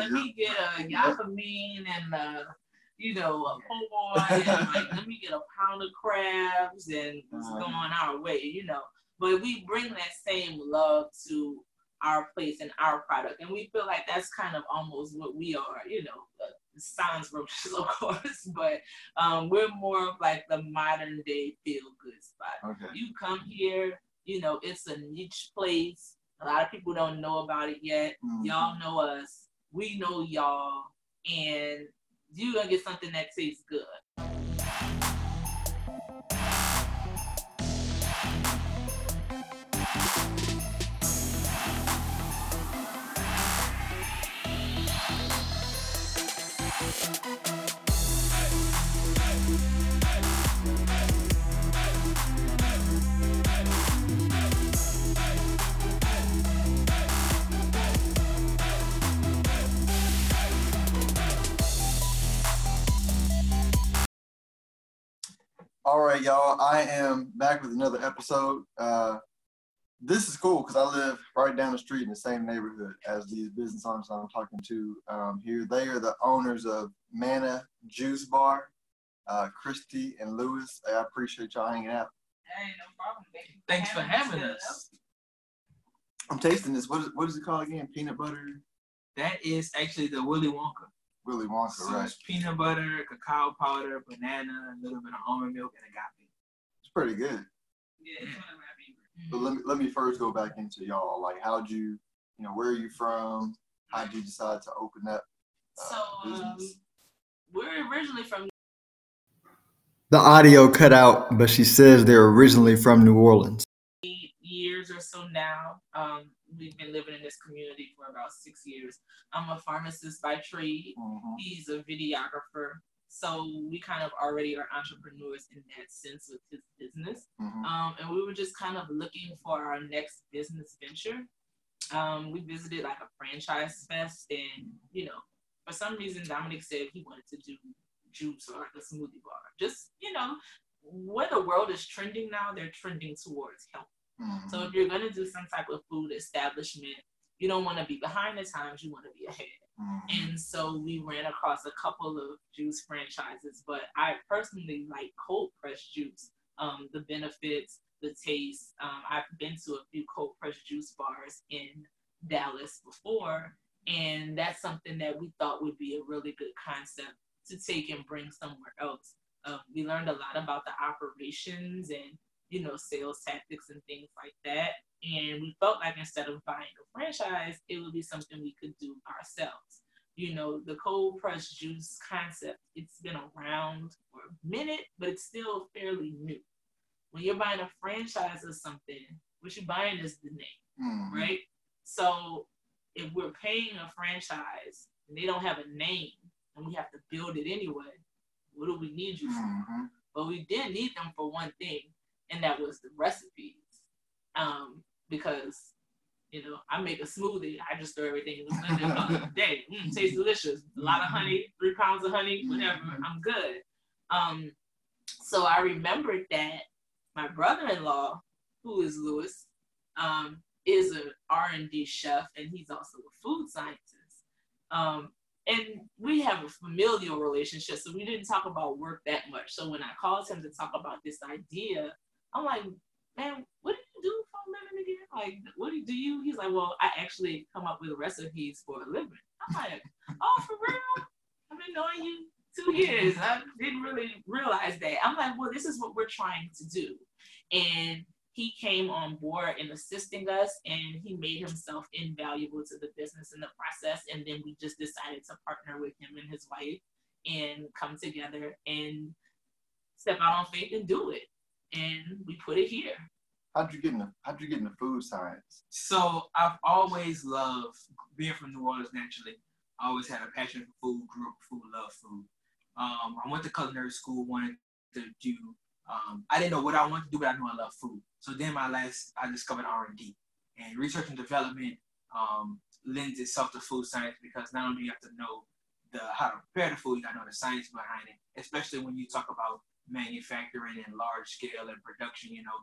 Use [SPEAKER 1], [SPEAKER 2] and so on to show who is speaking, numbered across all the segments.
[SPEAKER 1] let me get a Yaka-Mein and uh, you know, a po' boy, and like, let me get a pound of crabs and it's
[SPEAKER 2] Uh-huh.
[SPEAKER 1] going our way, you know. But we bring that same love to our place and our product, and we feel like that's kind of almost what we are, you know. Uh, Sounds roaches, of course, but um, we're more of like the modern day feel good spot.
[SPEAKER 2] Okay.
[SPEAKER 1] You come here, you know, it's a niche place. A lot of people don't know about it yet.
[SPEAKER 2] Mhm.
[SPEAKER 1] Y'all know us. We know y'all. And you're to get something that tastes good.
[SPEAKER 2] All right, y'all. I am back with another episode. Uh, this is cool because I live right down the street in the same neighborhood as these business owners I'm talking to um, here. They are the owners of Mana Juice Bar, uh, Christy and Lewis. I appreciate y'all hanging out.
[SPEAKER 1] Hey, no problem. Thank you
[SPEAKER 3] Thanks for having us.
[SPEAKER 2] I'm tasting this. What is, what is it called again? Peanut butter?
[SPEAKER 3] That is actually the Willy Wonka.
[SPEAKER 2] Willy Wonka,
[SPEAKER 3] So
[SPEAKER 2] right?
[SPEAKER 3] peanut butter, cacao powder, banana, a little bit of almond milk, and agave.
[SPEAKER 2] It's pretty good.
[SPEAKER 1] Yeah, it's one of my favorite.
[SPEAKER 2] But let me let me first go back into y'all. Like, how'd you, you know, where are you from? How'd you decide to open up uh,
[SPEAKER 1] So, um,
[SPEAKER 2] business?
[SPEAKER 1] we're originally from
[SPEAKER 4] The audio cut out, but she says they're originally from New Orleans.
[SPEAKER 1] eight years or so now. Um, we've been living in this community for about six years. I'm a pharmacist by trade.
[SPEAKER 2] Mhm.
[SPEAKER 1] He's a videographer. So we kind of already are entrepreneurs in that sense with his business.
[SPEAKER 2] Mhm.
[SPEAKER 1] Um, and we were just kind of looking for our next business venture. Um, we visited like a franchise fest, and you know, for some reason, Dominic said he wanted to do juice or like a smoothie bar. Just you know, where the world is trending now, they're trending towards health.
[SPEAKER 2] Mhm.
[SPEAKER 1] So if you're gonna do some type of food establishment, you don't want to be behind the times. You want to be ahead.
[SPEAKER 2] Mhm.
[SPEAKER 1] And so we ran across a couple of juice franchises, but I personally like cold pressed juice. Um, the benefits, the taste. Um, I've been to a few cold pressed juice bars in Dallas before, and that's something that we thought would be a really good concept to take and bring somewhere else. Um, we learned a lot about the operations and you know sales tactics and things like that. And we felt like instead of buying a franchise it would be something we could do ourselves. You know the cold pressed juice concept it's been around for a minute but it's still fairly new. When you're buying a franchise or something what you're buying is the name
[SPEAKER 2] Mhm.
[SPEAKER 1] right? So if we're paying a franchise and they don't have a name and we have to build it anyway what do we need you for?
[SPEAKER 2] Mhm.
[SPEAKER 1] but we did need them for one thing, and that was the recipes. Um, because you know, I make a smoothie, I just throw everything in the blender a day. Mm, tastes delicious. A lot of honey, three pounds of honey, whatever. I'm good. Um, so I remembered that my brother-in-law, who is Lewis, um, is an R&D chef, and he's also a food scientist. Um, and we have a familial relationship, so we didn't talk about work that much. So when I called him to talk about this idea, I'm like, man, what do you do for a living again? Like, what do you, do you? He's like, well, I actually come up with recipes for a living. I'm like, oh, for real? I've been knowing you two years. I didn't really realize that. I'm like, well, this is what we're trying to do. And he came on board and assisting us and he made himself invaluable to the business in the process and then we just decided to partner with him and his wife and come together and step out on faith and do it and we put it here
[SPEAKER 2] How'd you get into How'd you get into food science?
[SPEAKER 3] So I've always loved being from New Orleans naturally. I always had a passion for food, grew up food, love food. Um, I went to culinary school, wanted to do. Um, I didn't know what I wanted to do, but I knew I love food. So then my last, I discovered R and D and research and development um, lends itself to food science because not only do you have to know the how to prepare the food, you got to know the science behind it. Especially when you talk about manufacturing and large scale and production, you know,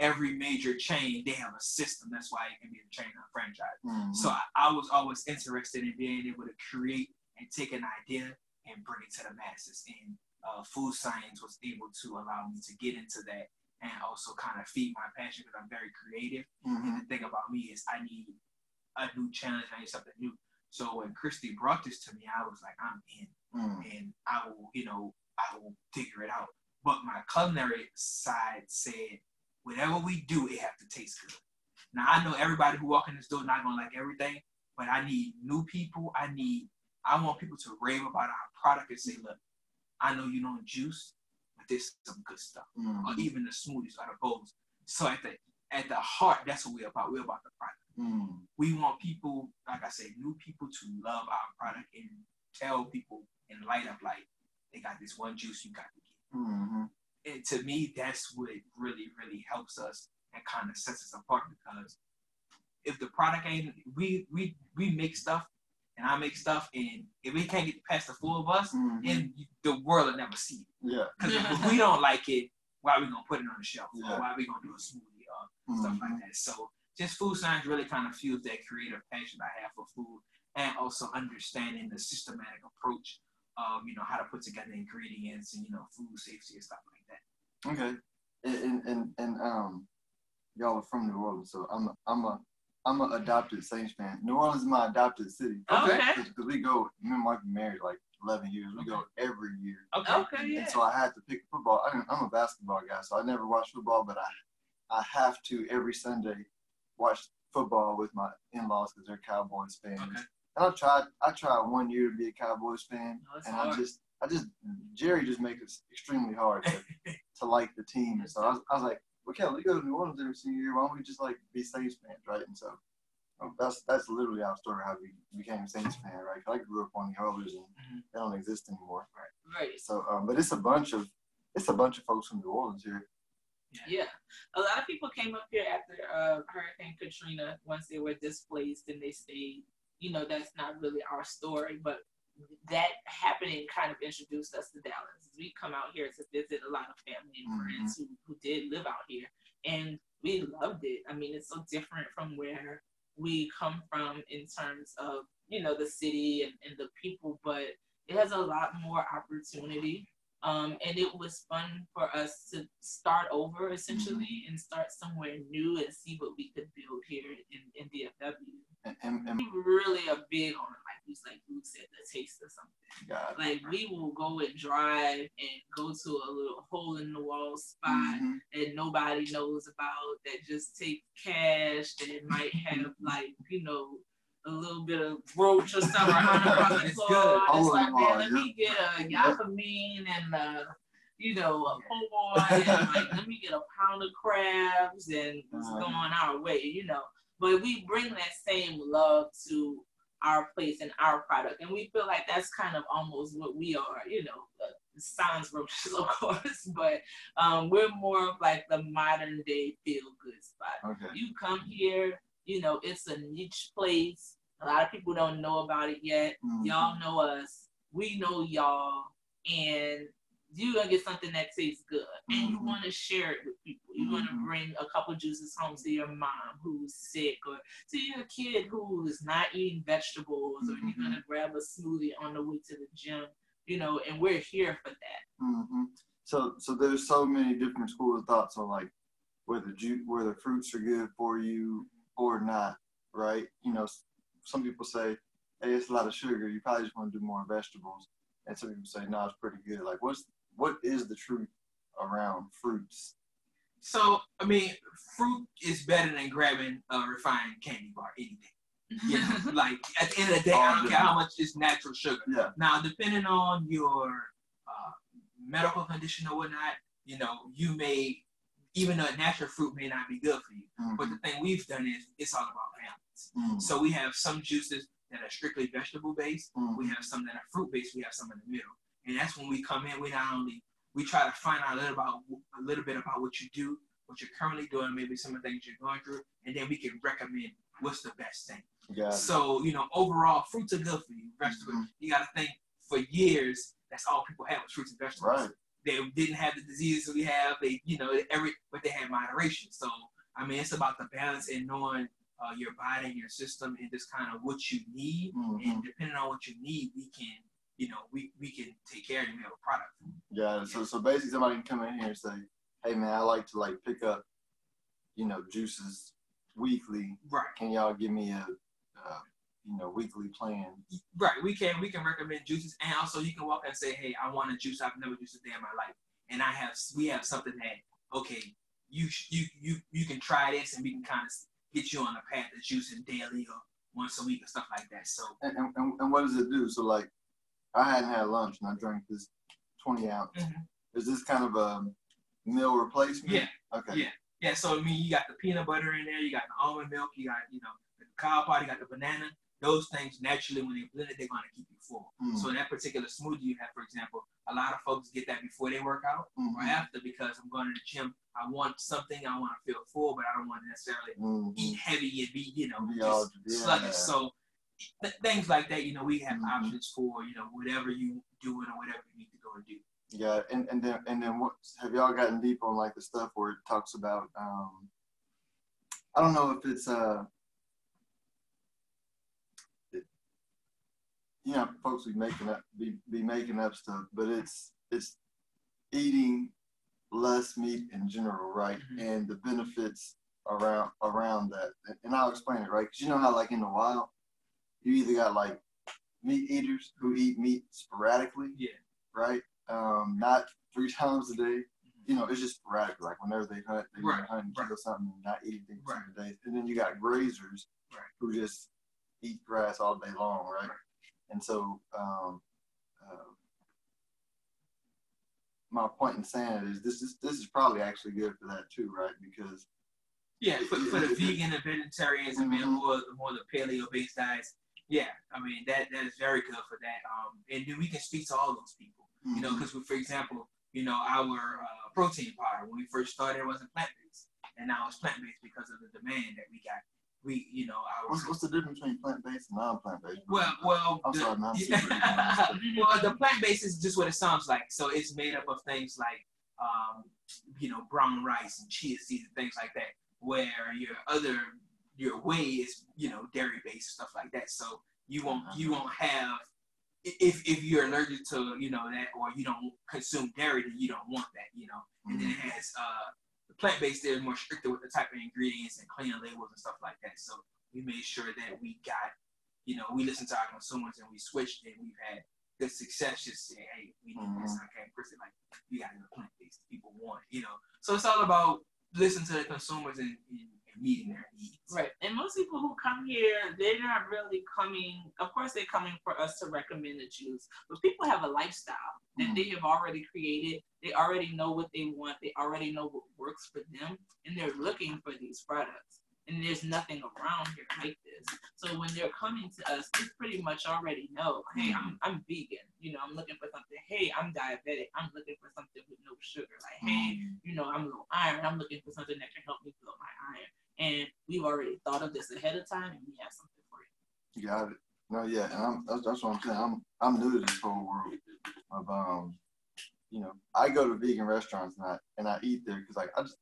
[SPEAKER 3] every major chain they have a system. That's why it can be a chain or a franchise.
[SPEAKER 2] Mhm.
[SPEAKER 3] So I, I was always interested in being able to create and take an idea and bring it to the masses. And uh, food science was able to allow me to get into that and also kind of feed my passion because I'm very creative.
[SPEAKER 2] Mhm.
[SPEAKER 3] And the thing about me is I need a new challenge. I need something new. So when Christy brought this to me, I was like, I'm in,
[SPEAKER 2] Mhm.
[SPEAKER 3] and I will, you know, I will figure it out. But my culinary side said, whatever we do, it have to taste good. Now I know everybody who walk in this door not gonna like everything, but I need new people. I need, I want people to rave about our product and say, look, I know you don't juice, but there's some good stuff
[SPEAKER 2] Mhm.
[SPEAKER 3] or even the smoothies or the bowls. So at the at the heart, that's what we're about. We're about the product.
[SPEAKER 2] Mhm.
[SPEAKER 3] We want people, like I say, new people to love our product and tell people in light of like, they got this one juice you got to get.
[SPEAKER 2] Mhm.
[SPEAKER 3] And to me, that's what really, really helps us and kind of sets us apart because if the product ain't we we we make stuff and I make stuff and if we can't get past the four of us,
[SPEAKER 2] Mhm.
[SPEAKER 3] and the world will never see it.
[SPEAKER 2] Yeah.
[SPEAKER 3] Because if we don't like it, why are we gonna put it on the shelf?
[SPEAKER 2] Yeah.
[SPEAKER 3] Or why are we gonna do a smoothie or stuff
[SPEAKER 2] Mhm.
[SPEAKER 3] like that? So just food science really kind of fuels that creative passion I have for food and also understanding the systematic approach of you know how to put together ingredients and you know food safety and stuff like that.
[SPEAKER 2] Okay. And and and, and um, y'all are from New Orleans, so I'm a, I'm a I'm a adopted Saints fan. New Orleans is my adopted city.
[SPEAKER 1] Okay.
[SPEAKER 2] Because we go, me and Mike been married like 11 years. We go every year.
[SPEAKER 3] Okay.
[SPEAKER 1] Okay, yeah.
[SPEAKER 2] And so I had to pick football. I'm, I'm a basketball guy, so I never watch football, but I I have to every Sunday watch football with my in-laws because they're Cowboys fans.
[SPEAKER 3] Okay.
[SPEAKER 2] And I tried I tried one year to be a Cowboys fan,
[SPEAKER 1] No,
[SPEAKER 2] and
[SPEAKER 1] hard.
[SPEAKER 2] I just I just Jerry just makes it extremely hard to, to like the team. And so I was, I was like, well, Kel, we go to New Orleans every single year. Why don't we just like be Saints fans, right? And so um, that's that's literally our story how we became Saints fan, right? 'Cause I grew up on the Oilers and
[SPEAKER 3] Mhm.
[SPEAKER 2] they don't exist anymore.
[SPEAKER 1] Right.
[SPEAKER 2] So, um, but it's a bunch of it's a bunch of folks from New Orleans here.
[SPEAKER 1] Yeah, a lot of people came up here after uh, Hurricane Katrina. Once they were displaced and they stayed, you know, that's not really our story, but that happening kind of introduced us to Dallas. We come out here to visit a lot of family and
[SPEAKER 2] Mhm.
[SPEAKER 1] friends who, who did live out here, and we loved it. I mean, it's so different from where we come from in terms of you know the city and, and the people, but it has a lot more opportunity um, and it was fun for us to start over essentially and start somewhere new and see what we could build here in, in DFW.
[SPEAKER 2] And, and, and
[SPEAKER 1] We really are big on like you like you said, the taste of something.
[SPEAKER 2] God.
[SPEAKER 1] Like we will go and drive and go to a little hole in the wall spot
[SPEAKER 2] Mhm.
[SPEAKER 1] that nobody knows about that just take cash that might have like you know a little bit of roach or something across the
[SPEAKER 3] It's
[SPEAKER 1] floor.
[SPEAKER 3] good.
[SPEAKER 1] It's
[SPEAKER 2] in
[SPEAKER 1] like man, let me get a yakamein and uh you know a boy and like let me get a pound of crabs and it's
[SPEAKER 2] Uh-huh.
[SPEAKER 1] going our way, you know. But we bring that same love to our place and our product, and we feel like that's kind of almost what we are, you know. Sounds roaches, of course, but um, we're more of like the modern day feel good spot.
[SPEAKER 2] Okay.
[SPEAKER 1] You come here, you know, it's a niche place. A lot of people don't know about it yet.
[SPEAKER 2] Mhm.
[SPEAKER 1] Y'all know us. We know y'all. And you're going to get something that tastes good. And you
[SPEAKER 2] Mhm.
[SPEAKER 1] want to share it with people. You want to
[SPEAKER 2] Mhm.
[SPEAKER 1] bring a couple juices home to your mom who's sick or to your kid who is not eating vegetables or you're going to grab a smoothie on the way to the gym. You know, and we're here for that.
[SPEAKER 2] hmm So, so there's so many different schools of thoughts on like whether ju- whether fruits are good for you or not, right? You know, some people say, "Hey, it's a lot of sugar. You probably just want to do more vegetables," and some people say, "No, it's pretty good." Like, what's what is the truth around fruits?
[SPEAKER 3] So I mean, fruit is better than grabbing a refined candy bar any day. You know, like at the end of the day, I don't care how much is natural sugar.
[SPEAKER 2] Yeah.
[SPEAKER 3] Now, depending on your uh, medical condition or whatnot, you know, you may even a natural fruit may not be good for you. But the thing we've done is it's all about balance.
[SPEAKER 2] Mhm.
[SPEAKER 3] So we have some juices that are strictly vegetable based.
[SPEAKER 2] Mhm.
[SPEAKER 3] We have some that are fruit based. We have some in the middle. And that's when we come in. We not only we try to find out a little about a little bit about what you do, what you're currently doing, maybe some of the things you're going through, and then we can recommend what's the best thing.
[SPEAKER 2] It.
[SPEAKER 3] So you know, overall, fruits are good for you. Vegetables.
[SPEAKER 2] Mhm.
[SPEAKER 3] You got to think for years. That's all people had was fruits and vegetables.
[SPEAKER 2] Right.
[SPEAKER 3] They didn't have the diseases we have. They, you know, every but they had moderation. So I mean, it's about the balance and knowing uh, your body and your system and just kind of what you need.
[SPEAKER 2] Mhm.
[SPEAKER 3] And depending on what you need, we can, you know, we, we can take care of you. We have a product.
[SPEAKER 2] Yeah. So so basically, somebody can come in here and say, "Hey, man, I like to like pick up, you know, juices weekly.
[SPEAKER 3] Right.
[SPEAKER 2] Can y'all give me a, uh, you know, weekly plan?"
[SPEAKER 3] Right. We can we can recommend juices, and also you can walk and say, "Hey, I want a juice I've never used a day in my life," and I have we have something that okay, you you you you can try this, and we can kind of get you on a path of juicing daily or once a week and stuff like that. So
[SPEAKER 2] And, and, and- what does it do? So like, I hadn't had lunch and I drank this 20 ounce.
[SPEAKER 3] Mhm.
[SPEAKER 2] Is this kind of a meal replacement?
[SPEAKER 3] Yeah.
[SPEAKER 2] Okay.
[SPEAKER 3] Yeah. yeah, so I mean, you got the peanut butter in there, you got the almond milk, you got you know the cacao powder, you got the banana. Those things naturally, when they blend it, they're gonna keep you full.
[SPEAKER 2] Mm.
[SPEAKER 3] So that particular smoothie you have, for example, a lot of folks get that before they work out.
[SPEAKER 2] Mhm.
[SPEAKER 3] or after because I'm going to the gym. I want something. I want to feel full, but I don't want to necessarily
[SPEAKER 2] Mhm.
[SPEAKER 3] eat heavy and be, you know,
[SPEAKER 2] Be
[SPEAKER 3] just
[SPEAKER 2] yeah.
[SPEAKER 3] sluggish. So th- things like that, you know, we have
[SPEAKER 2] Mhm.
[SPEAKER 3] options for, you know, whatever you doing or whatever you need to go and do.
[SPEAKER 2] Yeah, and, and then and then what have y'all gotten deep on like the stuff where it talks about um I don't know if it's uh you know folks be making up be, be making up stuff, but it's it's eating less meat in general, right?
[SPEAKER 3] Mhm.
[SPEAKER 2] And the benefits around around that. And, I'll explain it, right? Because you know how like in the wild you either got like meat eaters who eat meat sporadically
[SPEAKER 3] Yeah.
[SPEAKER 2] right? Um, not three times a day. You know, it's just sporadic. Like whenever they hunt, they
[SPEAKER 3] Right,
[SPEAKER 2] hunt and
[SPEAKER 3] right.
[SPEAKER 2] kill something and not eat anything for
[SPEAKER 3] Right.
[SPEAKER 2] days. And then you got grazers
[SPEAKER 3] Right.
[SPEAKER 2] who just eat grass all day long, right? And so, um, uh, my point in saying it is this is this is probably actually good for that too, right? Because
[SPEAKER 3] Yeah, for, for the vegan and vegetarians and
[SPEAKER 2] Mhm.
[SPEAKER 3] more more the paleo based diets. Yeah, I mean that that is very good for that. Um, and then we can speak to all those people. You know, because for example, you know, our uh, protein powder when we first started it wasn't plant based, and now it's plant based because of the demand that we got. We, you know, our
[SPEAKER 2] what's, what's the difference between plant based and non plant based?
[SPEAKER 3] well, well,
[SPEAKER 2] I'm
[SPEAKER 3] the,
[SPEAKER 2] sorry, I'm
[SPEAKER 3] yeah. well, the plant based is just what it sounds like. So it's made up of things like, um, you know, brown rice and chia seeds and things like that. Where your other your whey is, you know, dairy based stuff like that. So you won't you won't have if if you're allergic to you know that or you don't consume dairy, then you don't want that, you know. And then it has uh, plant based there is more stricter with the type of ingredients and clean labels and stuff like that. So we made sure that we got, you know, we listened to our consumers and we switched and we've had good success just saying, hey, we need this. Mm-hmm. I can't person like you got to plant based. People want, you know. So it's all about listening to the consumers and, and, and meeting their needs.
[SPEAKER 1] Right. And most people who come here, they're not really coming, of course, they're coming for us to recommend the juice, but people have a lifestyle that
[SPEAKER 2] Mhm.
[SPEAKER 1] they have already created. They already know what they want, they already know what works for them, and they're looking for these products. And there's nothing around here like this. So when they're coming to us, they pretty much already know, hey, I'm, I'm vegan. You know, I'm looking for something. Hey, I'm diabetic. I'm looking for something with no sugar. Like, hey, you know, I'm low iron. I'm looking for something that can help me build my iron. And we've already thought of this ahead of time, and we have something for you.
[SPEAKER 2] Got it. No, yeah, and I'm, that's, that's what I'm saying. I'm I'm new to this whole world of um, you know, I go to vegan restaurants and I and I eat there because like I just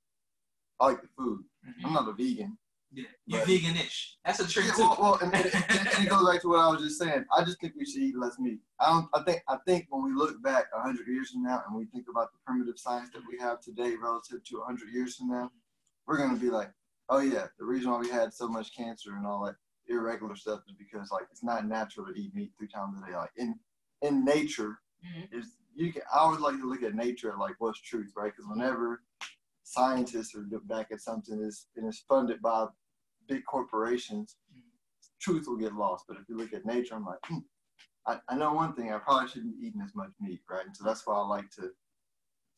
[SPEAKER 2] I like the food.
[SPEAKER 3] Mhm.
[SPEAKER 2] I'm not a vegan.
[SPEAKER 3] Yeah, you're vegan-ish. That's a trick
[SPEAKER 2] Yeah,
[SPEAKER 3] too.
[SPEAKER 2] well, well and, and, and, and it goes back to what I was just saying. I just think we should eat less meat. I don't. I think. I think when we look back hundred years from now and we think about the primitive science that we have today relative to hundred years from now, we're gonna be like, oh yeah, the reason why we had so much cancer and all that irregular stuff is because like it's not natural to eat meat three times a day. Like in in nature,
[SPEAKER 1] Mhm.
[SPEAKER 2] is you can. I always like to look at nature like what's truth, right? Because whenever scientists are look back at something is and it's funded by big corporations, truth will get lost. But if you look at nature, I'm like, hmm, I, I know one thing. I probably shouldn't be eating as much meat, right? And so that's why I like to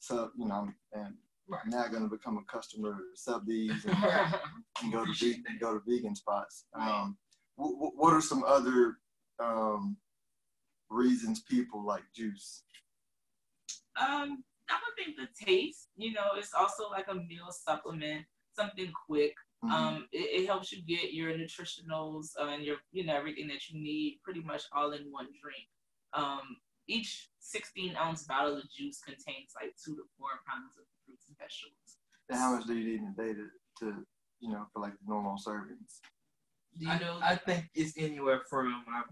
[SPEAKER 2] sub, you know, and
[SPEAKER 3] Right.
[SPEAKER 2] I'm now going to become a customer of sub these and, and go to ve- and go to vegan spots. Um, w- w- what are some other um, reasons people like juice?
[SPEAKER 1] Um, I would think the taste, you know, it's also like a meal supplement, something quick.
[SPEAKER 2] Mhm.
[SPEAKER 1] Um, it, it helps you get your nutritionals uh, and your, you know, everything that you need pretty much all in one drink. Um, each 16 ounce bottle of juice contains like two to four pounds of fruits and vegetables.
[SPEAKER 2] And how much do you need in a day to, to you know, for like the normal servings?
[SPEAKER 1] Do you
[SPEAKER 3] I,
[SPEAKER 1] know?
[SPEAKER 3] I think it's anywhere from I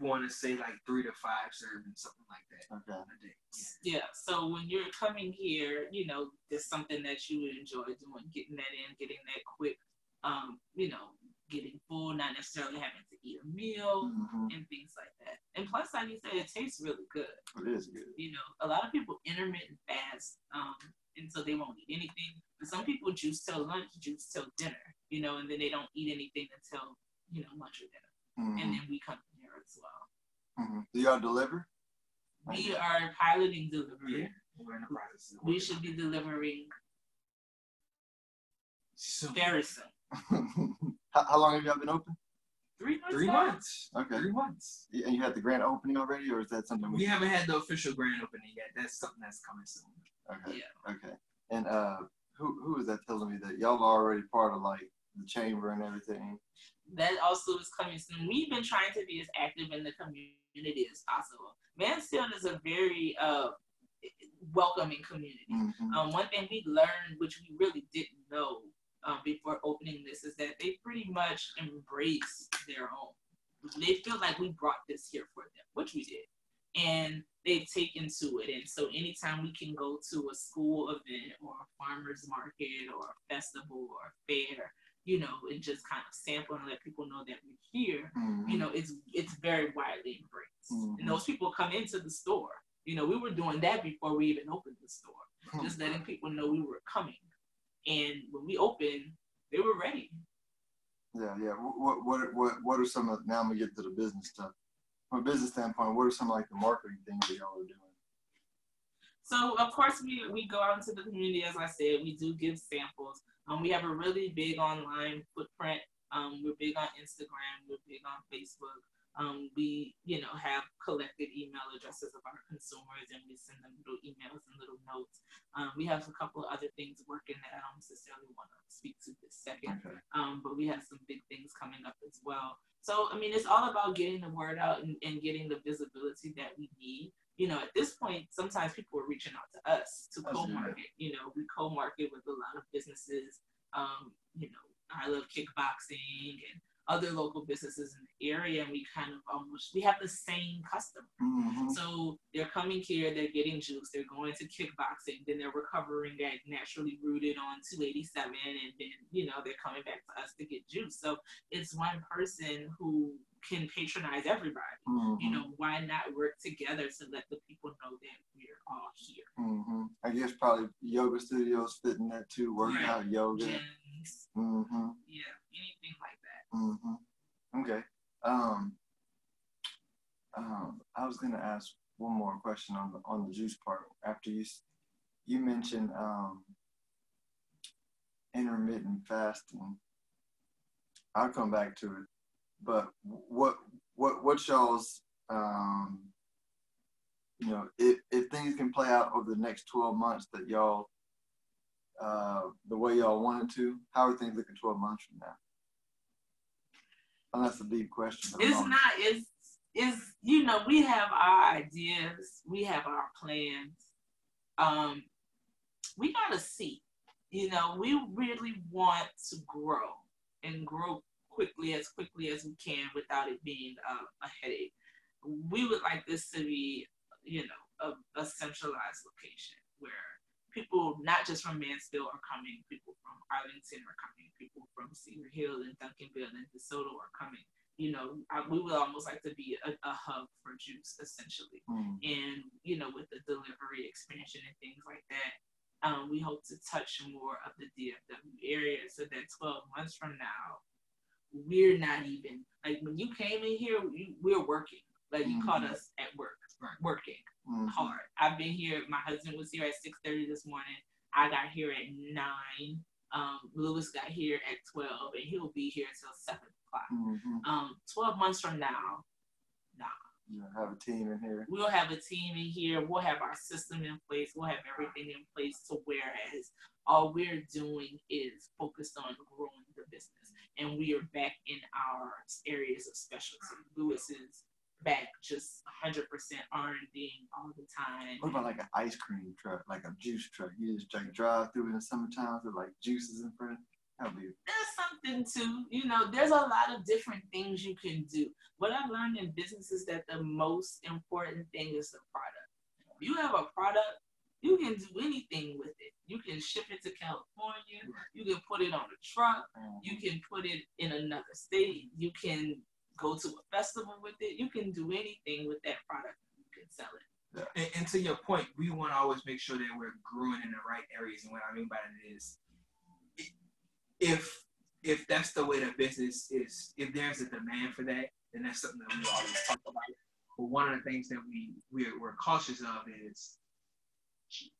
[SPEAKER 3] want to say like three to five servings, something like that
[SPEAKER 2] Okay.
[SPEAKER 3] a day. Yeah.
[SPEAKER 1] yeah. So when you're coming here, you know, there's something that you would enjoy doing, getting that in, getting that quick, um, you know, getting full, not necessarily having to eat a meal
[SPEAKER 2] hmm
[SPEAKER 1] and things like that. And plus, like you said, it tastes really good.
[SPEAKER 2] It is good.
[SPEAKER 1] You know, a lot of people intermittent fast, um, and so they won't eat anything. But some people juice till lunch, juice till dinner, you know, and then they don't eat anything until you know lunch or dinner,
[SPEAKER 2] hmm
[SPEAKER 1] and then we come here as well.
[SPEAKER 2] hmm Do y'all deliver?
[SPEAKER 1] We are piloting delivery.
[SPEAKER 3] Yeah. We're in the process.
[SPEAKER 1] We should be delivering
[SPEAKER 3] soon.
[SPEAKER 1] very soon.
[SPEAKER 2] How, how long have y'all been open?
[SPEAKER 1] Three months.
[SPEAKER 3] Three months.
[SPEAKER 2] Okay.
[SPEAKER 3] Three months.
[SPEAKER 2] Y- And you had the grand opening already, or is that something
[SPEAKER 3] We haven't had the official grand opening yet. That's something that's coming soon.
[SPEAKER 2] Okay.
[SPEAKER 1] Yeah.
[SPEAKER 2] Okay. And uh, who who was that telling me that y'all are already part of like the chamber and everything?
[SPEAKER 1] That also is coming soon. We've been trying to be as active in the community as possible. Mansfield is a very uh, welcoming community.
[SPEAKER 2] Mhm.
[SPEAKER 1] Um, one thing we learned, which we really didn't know um, before opening this, is that they pretty much embrace their own. They feel like we brought this here for them, which we did. And they've taken to it. And so anytime we can go to a school event or a farmer's market or a festival or a fair, you know, and just kind of sample and let people know that we're here,
[SPEAKER 2] Mhm.
[SPEAKER 1] you know, it's it's very widely embraced.
[SPEAKER 2] Mhm.
[SPEAKER 1] And those people come into the store. You know, we were doing that before we even opened the store just letting people know we were coming. And when we opened, they were ready.
[SPEAKER 2] Yeah, yeah. What what what what are some of now? I'm gonna get to the business stuff. From a business standpoint, what are some like the marketing things that y'all are doing?
[SPEAKER 1] So of course we we go out into the community, as I said, we do give samples. Um, we have a really big online footprint. Um, we're big on Instagram. We're big on Facebook. Um, we, you know, have collected email addresses of our consumers, and we send them little emails and little notes. Um, we have a couple of other things working that I don't necessarily want to speak to this second.
[SPEAKER 2] Okay.
[SPEAKER 1] um, but we have some big things coming up as well. So, I mean, it's all about getting the word out and, and getting the visibility that we need. You know, at this point, sometimes people are reaching out to us to co-market. You know, we co-market with a lot of businesses. Um, you know, I love kickboxing and other local businesses in the area, and we kind of almost we have the same customer.
[SPEAKER 2] Mhm.
[SPEAKER 1] So they're coming here, they're getting juice, they're going to kickboxing, then they're recovering at naturally rooted on 287, and then you know they're coming back to us to get juice. So it's one person who can patronize everybody.
[SPEAKER 2] Mhm.
[SPEAKER 1] You know, why not work together to let the people know that we're all here?
[SPEAKER 2] hmm I guess probably yoga studios fit in that too. Working
[SPEAKER 1] Right.
[SPEAKER 2] yoga.
[SPEAKER 1] Gyms,
[SPEAKER 2] hmm
[SPEAKER 1] yeah, anything like that.
[SPEAKER 2] hmm Okay. Um, um, I was gonna ask one more question on the on the juice part. After you you mentioned um, intermittent fasting, I'll come back to it. But what what what y'all's um, you know if if things can play out over the next twelve months that y'all uh, the way y'all wanted to, how are things looking twelve months from now? And that's a deep question.
[SPEAKER 1] It's not. It's it's you know we have our ideas, we have our plans. Um, we gotta see. You know, we really want to grow and grow quickly as quickly as we can without it being a, a headache. We would like this to be, you know, a, a centralized location where people not just from Mansfield are coming, people from Arlington are coming, people from Cedar Hill and Duncanville and DeSoto are coming. You know, I, we would almost like to be a, a hub for juice, essentially.
[SPEAKER 2] Mm,
[SPEAKER 1] And you know, with the delivery expansion and things like that, um, we hope to touch more of the DFW area so that 12 months from now, we're not even like when you came in here, you, we're working. Like you caught
[SPEAKER 2] Mhm.
[SPEAKER 1] us at work,
[SPEAKER 3] Right.
[SPEAKER 1] working
[SPEAKER 2] mhm.
[SPEAKER 1] hard. I've been here. My husband was here at six thirty this morning. I got here at nine. Um, Lewis got here at twelve, and he'll be here until seven o'clock.
[SPEAKER 2] Mhm.
[SPEAKER 1] Um, twelve months from now,
[SPEAKER 2] You have a team in here.
[SPEAKER 1] we'll have a team in here. We'll have our system in place. We'll have everything in place. To whereas all we're doing is focused on growing the business, and we are back in our areas of specialty. Lewis is back just 100% R&D all the time.
[SPEAKER 2] What about like an ice cream truck, like a juice truck? You just like drive through in the summertime with like juices in front. Be
[SPEAKER 1] there's something to, you know, there's a lot of different things you can do. What I've learned in business is that the most important thing is the product. If you have a product, you can do anything with it. You can ship it to California. You can put it on a truck. Uh-huh. You can put it in another state. You can go to a festival with it. You can do anything with that product. You can sell it.
[SPEAKER 3] And, and to your point, we want to always make sure that we're growing in the right areas. And what I mean by that is, if if that's the way the business is, if there's a demand for that, then that's something that we always talk about. But one of the things that we we're, we're cautious of is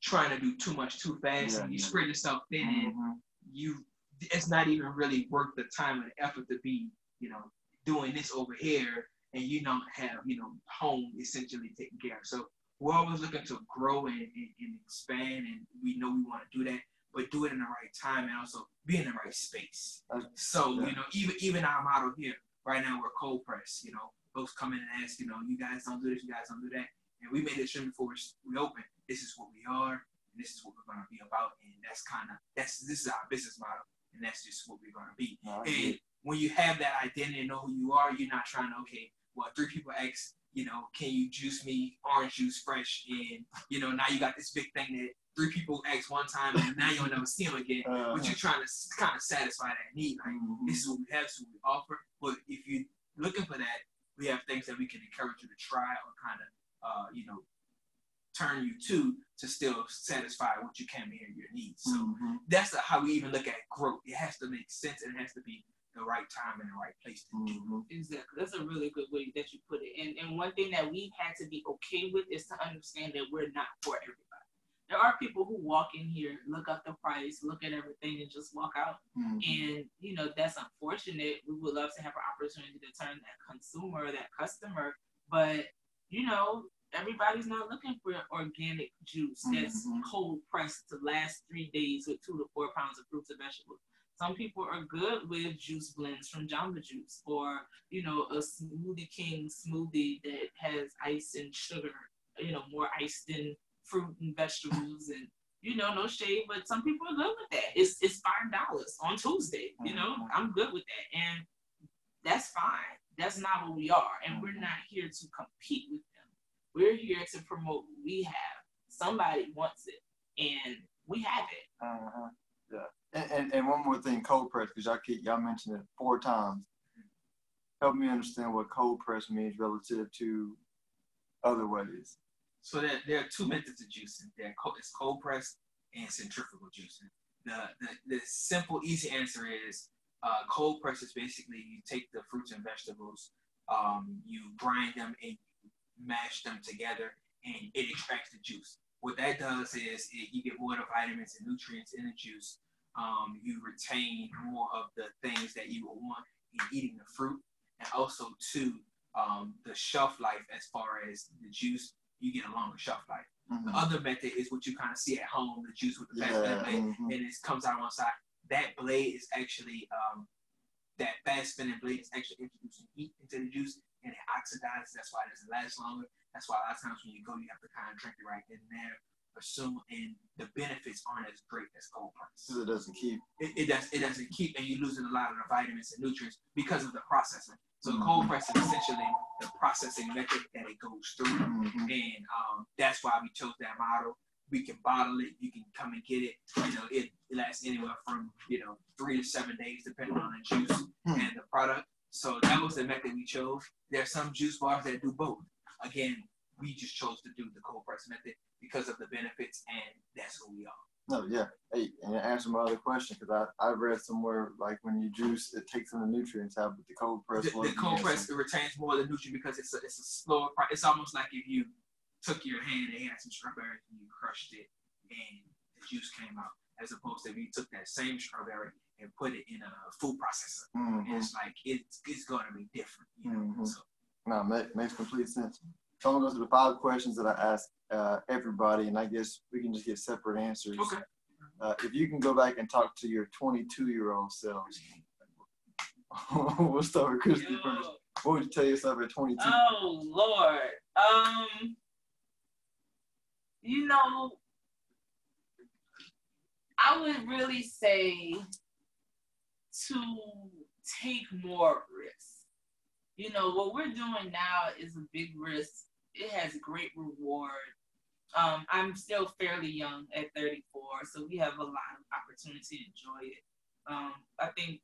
[SPEAKER 3] trying to do too much too fast,
[SPEAKER 2] Yeah,
[SPEAKER 3] and you
[SPEAKER 2] yeah.
[SPEAKER 3] spread yourself thin, and
[SPEAKER 2] Mhm.
[SPEAKER 3] you it's not even really worth the time and effort to be, you know, doing this over here, and you don't have, you know, home essentially taken care of. So we're always looking to grow and, and, and expand, and we know we want to do that, but do it in the right time and also be in the right space. So you know, even even our model here right now, we're cold press. You know, folks come in and ask, you know, you guys don't do this, you guys don't do that, and we made it sure before we open. This is what we are, and this is what we're going to be about, and that's kind of that's this is our business model, and that's just what we're going to be.
[SPEAKER 2] Get
[SPEAKER 3] And. When you have that identity and know who you are, you're not trying to okay, well, three people ask, you know, can you juice me orange juice fresh, and you know, now you got this big thing that three people ask one time, and now you'll never see them again.
[SPEAKER 2] Uh,
[SPEAKER 3] But you're trying to kind of satisfy that need, like
[SPEAKER 2] mhm.
[SPEAKER 3] this is what we have, this is what we offer. But if you're looking for that, we have things that we can encourage you to try or kind of, uh, you know, turn you to to still satisfy what you can be in your needs. So
[SPEAKER 2] Mhm.
[SPEAKER 3] that's the, how we even look at growth. It has to make sense and it has to be the right time and the right place. To do.
[SPEAKER 2] Mhm.
[SPEAKER 1] Exactly. That's a really good way that you put it. And and one thing that we've had to be okay with is to understand that we're not for everybody. There are people who walk in here, look up the price, look at everything, and just walk out.
[SPEAKER 2] Mhm.
[SPEAKER 1] And you know that's unfortunate. We would love to have an opportunity to turn that consumer, that customer, but you know everybody's not looking for organic juice that's
[SPEAKER 2] Mhm.
[SPEAKER 1] cold pressed to last three days with two to four pounds of fruits and vegetables. Some people are good with juice blends from Jamba Juice, or you know a Smoothie King smoothie that has ice and sugar. You know more ice than fruit and vegetables and you know, no shade, but some people are good with that. It's it's five dollars on Tuesday. You know,
[SPEAKER 2] Mhm.
[SPEAKER 1] I'm good with that, and that's fine. That's not what we are, and we're
[SPEAKER 2] Mhm.
[SPEAKER 1] not here to compete with them. We're here to promote what we have. Somebody wants it, and we have it.
[SPEAKER 2] Uh-huh. Yeah. And, and, one more thing, cold press, because y'all keep y'all mentioned it four times. Help me understand what cold press means relative to other ways.
[SPEAKER 3] So there, there are two methods of juicing. There, it's cold press and centrifugal juicing. The, the, the simple, easy answer is uh, cold press is basically you take the fruits and vegetables, um, you grind them and mash them together, and it extracts the juice. What that does is it, you get more of the vitamins and nutrients in the juice. Um, you retain more of the things that you will want in eating the fruit, and also too um, the shelf life as far as the juice you get a longer shelf life. The
[SPEAKER 2] Mhm.
[SPEAKER 3] other method is what you kind of see at home, the juice with the fast
[SPEAKER 2] Yeah.
[SPEAKER 3] spinning blade,
[SPEAKER 2] mhm.
[SPEAKER 3] and it comes out on one side. That blade is actually um, that fast spinning blade is actually introducing heat into the juice, and it oxidizes. That's why it doesn't last longer. That's why a lot of times when you go, you have to kind of drink it right in there. Assume and the benefits aren't as great as cold press.
[SPEAKER 2] So it doesn't keep.
[SPEAKER 3] It, it does it doesn't keep, and you're losing a lot of the vitamins and nutrients because of the processing. So
[SPEAKER 2] Mhm.
[SPEAKER 3] cold press is essentially the processing method that it goes through
[SPEAKER 2] Mhm.
[SPEAKER 3] and um, that's why we chose that model. We can bottle it. You can come and get it. You know, it, lasts anywhere from you know three to seven days, depending on the juice
[SPEAKER 2] Hmm.
[SPEAKER 3] and the product. So that was the method we chose. There are some juice bars that do both. Again, we just chose to do the cold press method because of the benefits, and that's who we are.
[SPEAKER 2] No, yeah. Hey, and answer my other question, because I, I read somewhere like when you juice, it takes in the nutrients out, but the cold press.
[SPEAKER 3] The, the cold press it retains more of the nutrient because it's a, it's a slower. It's almost like if you took your hand and you had some strawberries and you crushed it, and the juice came out, as opposed to if you took that same strawberry and put it in a food processor.
[SPEAKER 2] Mhm.
[SPEAKER 3] And it's like it's it's going to be different, you know.
[SPEAKER 2] Mhm.
[SPEAKER 3] So
[SPEAKER 2] No, make, makes complete sense. So I'm gonna go through the five questions that I ask uh, everybody, and I guess we can just get separate answers.
[SPEAKER 3] okay,
[SPEAKER 2] Uh, if you can go back and talk to your 22 year old selves, we'll start with Christy first. What would you tell yourself at 22?
[SPEAKER 1] Oh Lord. Um you know I would really say to take more risks. You know, what we're doing now is a big risk. It has great reward. Um, I'm still fairly young at 34, so we have a lot of opportunity to enjoy it. Um, I think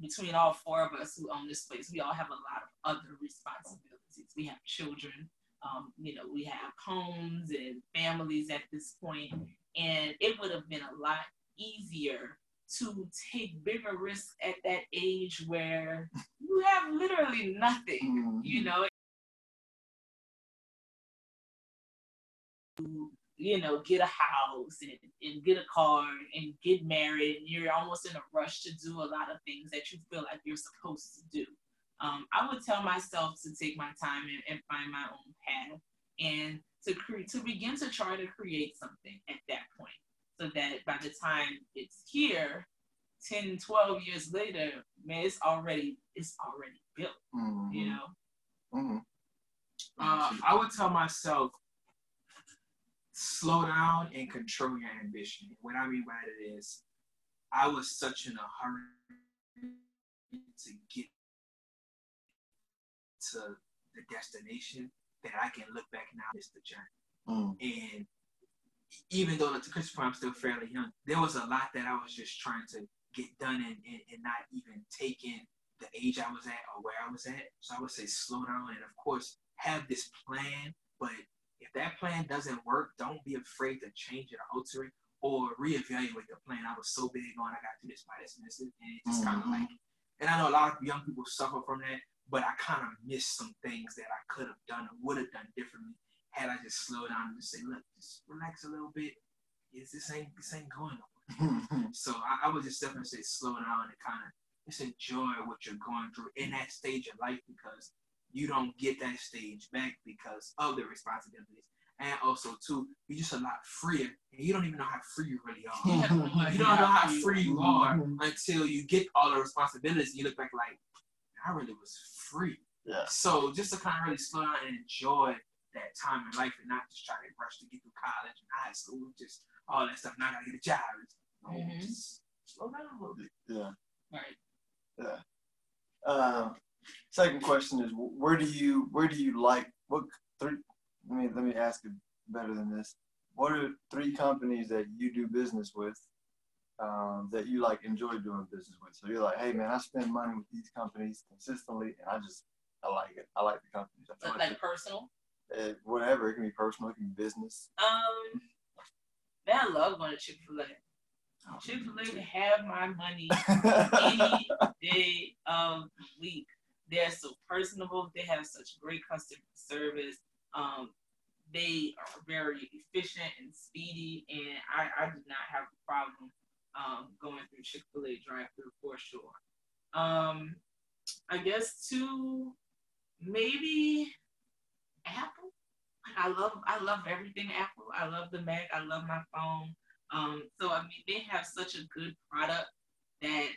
[SPEAKER 1] between all four of us who own this place, we all have a lot of other responsibilities. We have children, um, you know, we have homes and families at this point, and it would have been a lot easier to take bigger risks at that age where you have literally nothing, you know. You know, get a house and, and get a car and get married, and you're almost in a rush to do a lot of things that you feel like you're supposed to do. Um, I would tell myself to take my time and, and find my own path and to create to begin to try to create something at that point so that by the time it's here 10 12 years later man it's already it's already built
[SPEAKER 2] Mhm.
[SPEAKER 1] you know
[SPEAKER 2] Mhm.
[SPEAKER 3] Uh, I would tell myself, slow down and control your ambition. What I mean by that is, I was such in a hurry to get to the destination that I can look back now it's the journey.
[SPEAKER 2] Mm.
[SPEAKER 3] And even though to Christopher, I'm still fairly young, there was a lot that I was just trying to get done and, and, and not even taking the age I was at or where I was at. So I would say slow down and of course have this plan, but if that plan doesn't work, don't be afraid to change it or alter it or reevaluate the plan. I was so big on I got to do this by this and this and it just kind of
[SPEAKER 2] mm-hmm.
[SPEAKER 3] like and I know a lot of young people suffer from that, but I kind of missed some things that I could have done or would have done differently had I just slowed down and just say, look, just relax a little bit. Is this ain't this ain't going nowhere. Mm-hmm. So I, I would just definitely say slow down and kind of just enjoy what you're going through in that stage of life because you don't get that stage back because of the responsibilities. And also too, you're just a lot freer and you don't even know how free you really are.
[SPEAKER 1] You have no idea
[SPEAKER 3] You don't know how free you are until you get all the responsibilities you look back like, I really was free.
[SPEAKER 2] yeah.
[SPEAKER 3] So just to kind of really slow down and enjoy that time in life and not just try to rush to get through college and high school, just all that stuff. Now I gotta get a job. No,
[SPEAKER 1] Mhm.
[SPEAKER 3] just slow down a little bit.
[SPEAKER 2] Yeah.
[SPEAKER 1] right
[SPEAKER 2] Uh, second question is where do you where do you like what three let me let me ask it better than this. What are three companies that you do business with um, that you like enjoy doing business with? So you're like, hey man, I spend money with these companies consistently and I just I like it. I like the companies. I
[SPEAKER 1] like personal.
[SPEAKER 2] Uh, whatever. It can be personal, it can be business.
[SPEAKER 1] um man i love going to chick-fil-a chick-fil-a can have my money any day of week. They're so personable. They have such great customer service. Um, they are very efficient and speedy, and I, I do not have a problem um, going through Chick Fil A drive-through for sure. Um, I guess two, maybe Apple. I love I love everything Apple. I love the Mac. I love my phone. Um, so I mean, they have such a good product that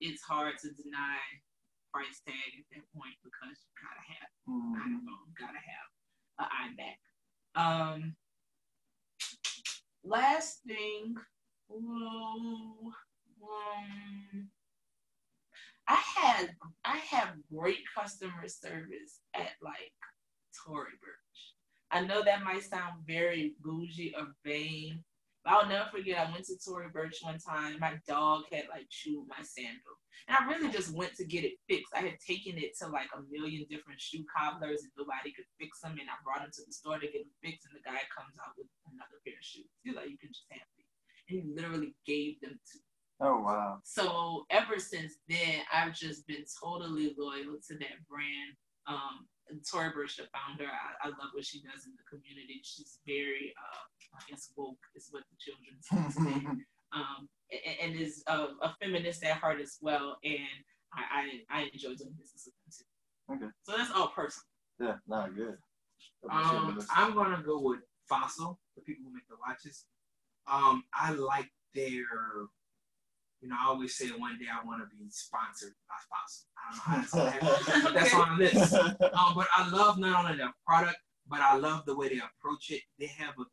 [SPEAKER 1] it's hard to deny price tag at that point because you gotta have an
[SPEAKER 2] Mhm.
[SPEAKER 1] iPhone, gotta have an iMac. Um, last thing, um, I had I have great customer service at like Tory Burch. I know that might sound very bougie or vain, I'll never forget. I went to Tory Burch one time. My dog had like chewed my sandal, and I really just went to get it fixed. I had taken it to like a million different shoe cobblers, and nobody could fix them. And I brought them to the store to get them fixed, and the guy comes out with another pair of shoes. He's like, "You can just have these," and he literally gave them to Me.
[SPEAKER 2] Oh wow.
[SPEAKER 1] so ever since then, I've just been totally loyal to that brand. Um, Tory Burch, the founder, I, I love what she does in the community. She's very, uh, I guess, woke is what the children say. um, and, and is a, a feminist at heart as well. And I, I, I enjoy doing business with them too.
[SPEAKER 2] Okay.
[SPEAKER 1] So that's all personal.
[SPEAKER 2] yeah, not good.
[SPEAKER 3] Um, I'm gonna go with Fossil, the people who make the watches. Um, I like their you know, I always say one day I want to be sponsored by Fossil. I don't know how that's gonna happen, but that's on the list. Um, but I love not only their product, but I love the way they approach it. They have a,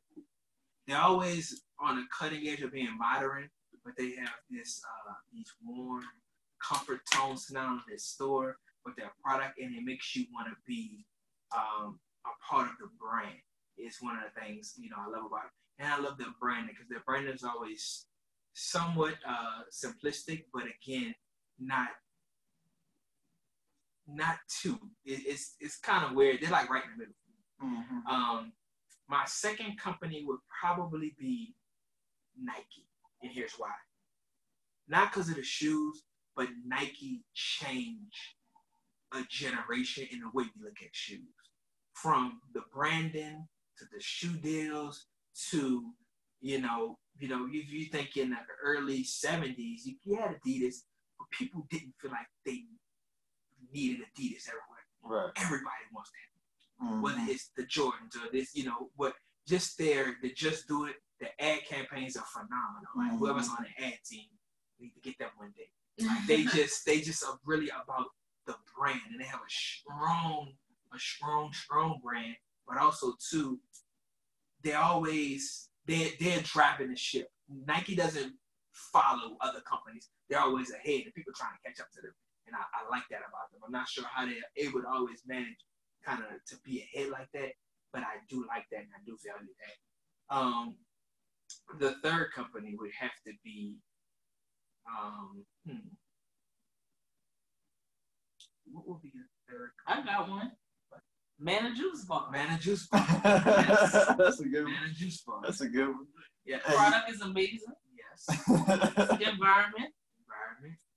[SPEAKER 3] they're always on the cutting edge of being modern, but they have this uh, these warm comfort tones not on their store, but their product, and it makes you want to be um, a part of the brand. It's one of the things you know I love about it, and I love their branding because their branding is always somewhat uh, simplistic, but again, not not too. It, it's it's kind of weird. They're like right in the middle.
[SPEAKER 2] Mhm.
[SPEAKER 3] Um, my second company would probably be Nike, and here's why. Not because of the shoes, but Nike changed a generation in the way we look at shoes. From the branding to the shoe deals to, you know, you know, if you think in the early 70s, you, had Adidas, but people didn't feel like they needed Adidas everywhere.
[SPEAKER 2] Right.
[SPEAKER 3] Everybody wants that
[SPEAKER 2] Mhm.
[SPEAKER 3] whether it's the Jordans or this, you know, what just there, the just do it, the ad campaigns are phenomenal. Like
[SPEAKER 2] Mhm.
[SPEAKER 3] whoever's on the ad team, we need to get that one day. Like they just they just are really about the brand and they have a strong, a strong, strong brand, but also too, they're always they're they're driving the ship. Nike doesn't follow other companies. They're always ahead and people trying to catch up to them. And I, I like that about them. I'm not sure how they're able to always manage kind of to be ahead like that, but I do like that and I do value that. Um, the third company would have to be, um, hmm. what would be the third?
[SPEAKER 1] I got one. Man and Juice Bar.
[SPEAKER 3] Man and Juice Bar.
[SPEAKER 2] That's a good one.
[SPEAKER 3] Man and Juice Bar.
[SPEAKER 2] That's a good one.
[SPEAKER 3] Yeah.
[SPEAKER 1] Product is amazing.
[SPEAKER 3] Yes.
[SPEAKER 1] Environment.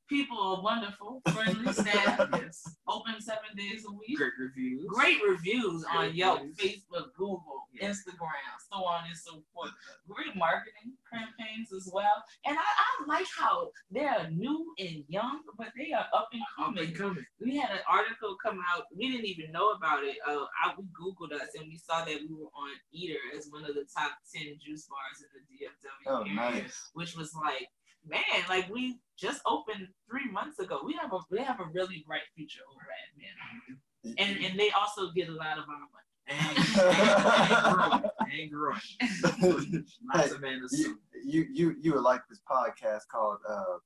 [SPEAKER 1] People are wonderful. Friendly staff.
[SPEAKER 3] Yes.
[SPEAKER 1] Open seven days a week.
[SPEAKER 3] Great reviews.
[SPEAKER 1] Great reviews on
[SPEAKER 3] Great
[SPEAKER 1] Yelp,
[SPEAKER 3] reviews.
[SPEAKER 1] Facebook, Google. Instagram, so on and so forth. Great marketing campaigns as well. And I, I like how they're new and young, but they are up and
[SPEAKER 3] Up
[SPEAKER 1] coming.
[SPEAKER 3] and coming.
[SPEAKER 1] we had an article come out. We didn't even know about it. Uh, I, we Googled us and we saw that we were on Eater as one of the top 10 juice bars in the DFW
[SPEAKER 2] Oh,
[SPEAKER 1] area,
[SPEAKER 2] nice.
[SPEAKER 1] which was like, man, like we just opened three months ago. We have a we have a really bright future over at Man. And and they also get a lot of our money.
[SPEAKER 3] And, and, and growing. And growing. Lots of man
[SPEAKER 2] you, you you you would like this podcast called uh,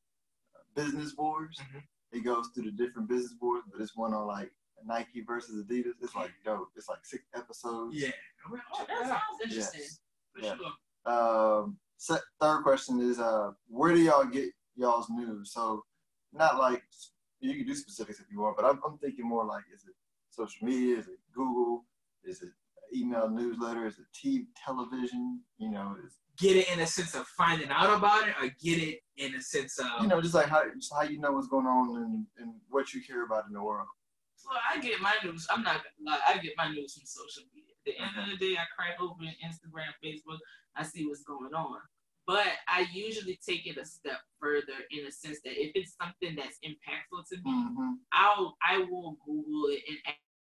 [SPEAKER 2] Business Wars.
[SPEAKER 3] Mhm.
[SPEAKER 2] It goes through the different business wars, but it's one on like Nike versus Adidas. It's like dope. It's like six episodes.
[SPEAKER 3] Yeah.
[SPEAKER 1] Oh, that sounds interesting.
[SPEAKER 2] Yes.
[SPEAKER 1] For
[SPEAKER 2] Yeah.
[SPEAKER 1] sure.
[SPEAKER 2] Um, se- third question is, uh, where do y'all get y'all's news? So, not like you can do specifics if you want, but I'm, I'm thinking more like, is it social media? Is it Google? Is it email newsletter? Is it TV, television? You know, is
[SPEAKER 3] Get it in a sense of finding out about it, or get it in a sense of
[SPEAKER 2] you know, just like how just how you know what's going on and, and what you care about in the world.
[SPEAKER 1] So I get my news. I'm not gonna lie. I get my news from social media. The end of the day, I crack open Instagram, Facebook. I see what's going on. But I usually take it a step further in a sense that if it's something that's impactful to me,
[SPEAKER 2] Mm-hmm.
[SPEAKER 1] I'll I will Google it and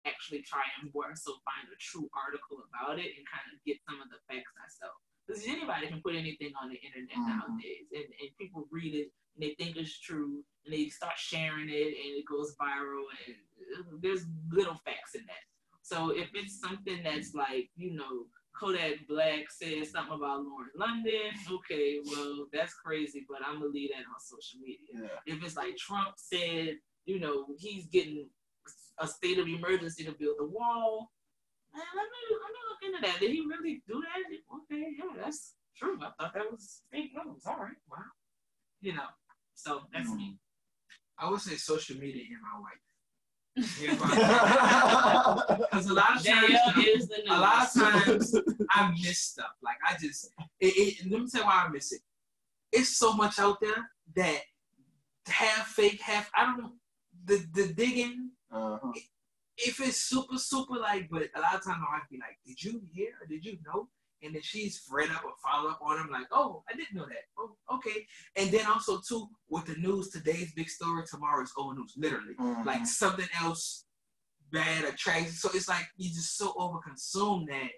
[SPEAKER 1] actually try and more so find a true article about it and kind of get some of the facts myself. Because anybody can put anything on the internet
[SPEAKER 2] Mhm.
[SPEAKER 1] nowadays, and, and people read it and they think it's true, and they start sharing it, and it goes viral, and uh, there's little facts in that. So if it's something that's like you know Kodak Black said something about Lauren London, okay, well that's crazy, but I'm gonna leave that on social media
[SPEAKER 2] Yeah.
[SPEAKER 1] if it's like Trump said, you know, he's getting a state of emergency to build a wall. Man, let me let me look into that. Did he really do that? Okay, yeah, that's true. I thought that was fake news. All right, wow. You know, so that's hmm. me.
[SPEAKER 3] I would say social media in my wife. Here's why. Because a lot of times,
[SPEAKER 1] is the
[SPEAKER 3] a lot of times I miss stuff. Like I just, it, it, let me tell you why I miss it. It's so much out there that half fake, half I don't know. The the digging,
[SPEAKER 2] Uh-huh.
[SPEAKER 3] if it's super super like, but a lot of times my wife be like, "Did you hear? Or did you know?" And then she's read up or follow up on them, like, "Oh, I didn't know that. Oh, okay." And then also too with the news, today's big story, tomorrow's old news, literally
[SPEAKER 2] Mhm.
[SPEAKER 3] like something else bad or tragic. So it's like you just so overconsumed that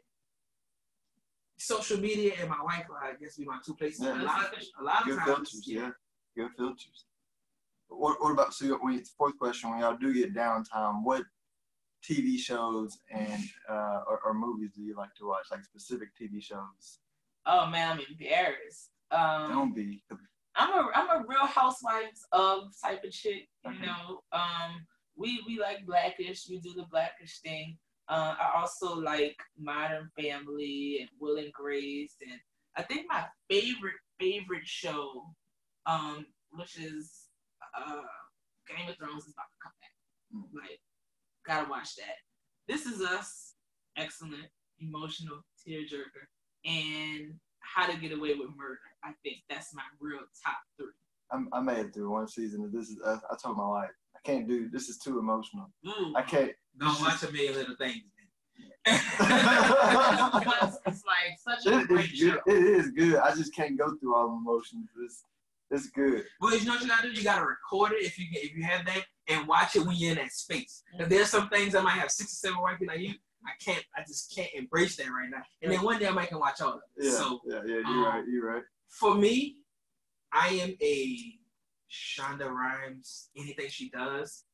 [SPEAKER 3] social media and my wife, I guess, be my two places.
[SPEAKER 2] Yeah.
[SPEAKER 3] a lot, a lot of times,
[SPEAKER 2] filters,
[SPEAKER 3] yeah.
[SPEAKER 2] Good filters. What, what about so when you, fourth question? When y'all do get downtime, what TV shows and uh, or, or movies do you like to watch? Like specific TV shows?
[SPEAKER 1] Oh man, I'm embarrassed. Um,
[SPEAKER 2] Don't be.
[SPEAKER 1] I'm a I'm a real housewives of type of chick. You
[SPEAKER 2] Okay.
[SPEAKER 1] know, um, we we like Blackish. We do the Blackish thing. Uh, I also like Modern Family and Will and Grace, and I think my favorite favorite show, um, which is uh, Game of Thrones, is about to come back.
[SPEAKER 2] Mm.
[SPEAKER 1] Like, gotta watch that. This is Us, excellent, emotional, tearjerker, and How to Get Away with Murder. I think that's my real top three.
[SPEAKER 2] I'm, I made it through one season. and This is uh, I told my wife I can't do this. Is too emotional.
[SPEAKER 1] Ooh.
[SPEAKER 2] I can't.
[SPEAKER 3] Don't watch a million little things.
[SPEAKER 1] Because it's like such a
[SPEAKER 2] It
[SPEAKER 1] great
[SPEAKER 2] is
[SPEAKER 1] show.
[SPEAKER 2] good. It is good. I just can't go through all the emotions. It's it's good.
[SPEAKER 3] Well, you know what you gotta do? You gotta record it if you if you have that and watch it when you're in that space. If there's some things I might have six or seven white people like you, I can't I just can't embrace that right now. And then one day I might can watch all of it.
[SPEAKER 2] Yeah,
[SPEAKER 3] So
[SPEAKER 2] yeah, yeah. You're
[SPEAKER 3] um,
[SPEAKER 2] right. You're right.
[SPEAKER 3] for me, I am a Shonda Rhimes, anything she does,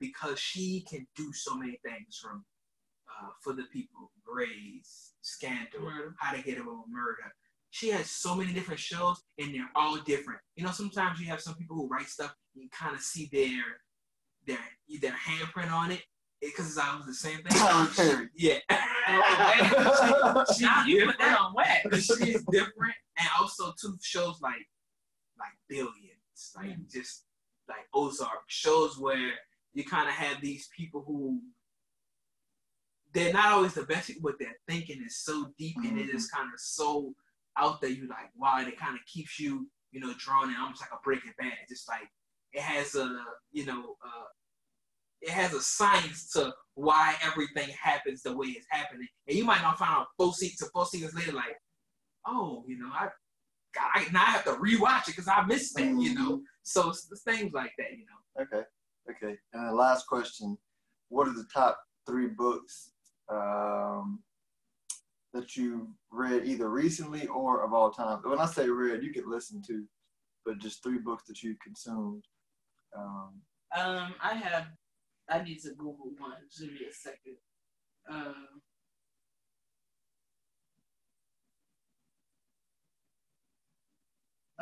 [SPEAKER 3] because she can do so many things from uh, For the People, Grey's, Scandal,
[SPEAKER 1] Murder.
[SPEAKER 3] How to Get Away with Murder. She has so many different shows and they're all different. You know, sometimes you have some people who write stuff, you kind of see their their their handprint on it because it's always the same thing.
[SPEAKER 2] Tyler Perry.
[SPEAKER 3] Yeah. She, she
[SPEAKER 1] you put
[SPEAKER 3] different
[SPEAKER 1] that on wax.
[SPEAKER 3] but she is different, and also two shows like like Billions, like
[SPEAKER 1] Mm.
[SPEAKER 3] just like Ozark shows where you kind of have these people who they're not always the best, but their thinking is so deep and it is kind of so out there. You like wow, and it kind of keeps you you know drawn in, almost like a Breaking Bad. Just like it has a you know uh, it has a science to why everything happens the way it's happening, and you might not find out four seasons, four seasons later, like, oh, you know, I, God, I now I have to rewatch it because I missed that, you know. So it's, it's things like that, you know.
[SPEAKER 2] Okay. Okay. And the last question: What are the top three books um, that you read either recently or of all time? When I say read, you could listen to, but just three books that you consumed. Um,
[SPEAKER 1] Um, I have. I need to Google one. Give me a second. Um,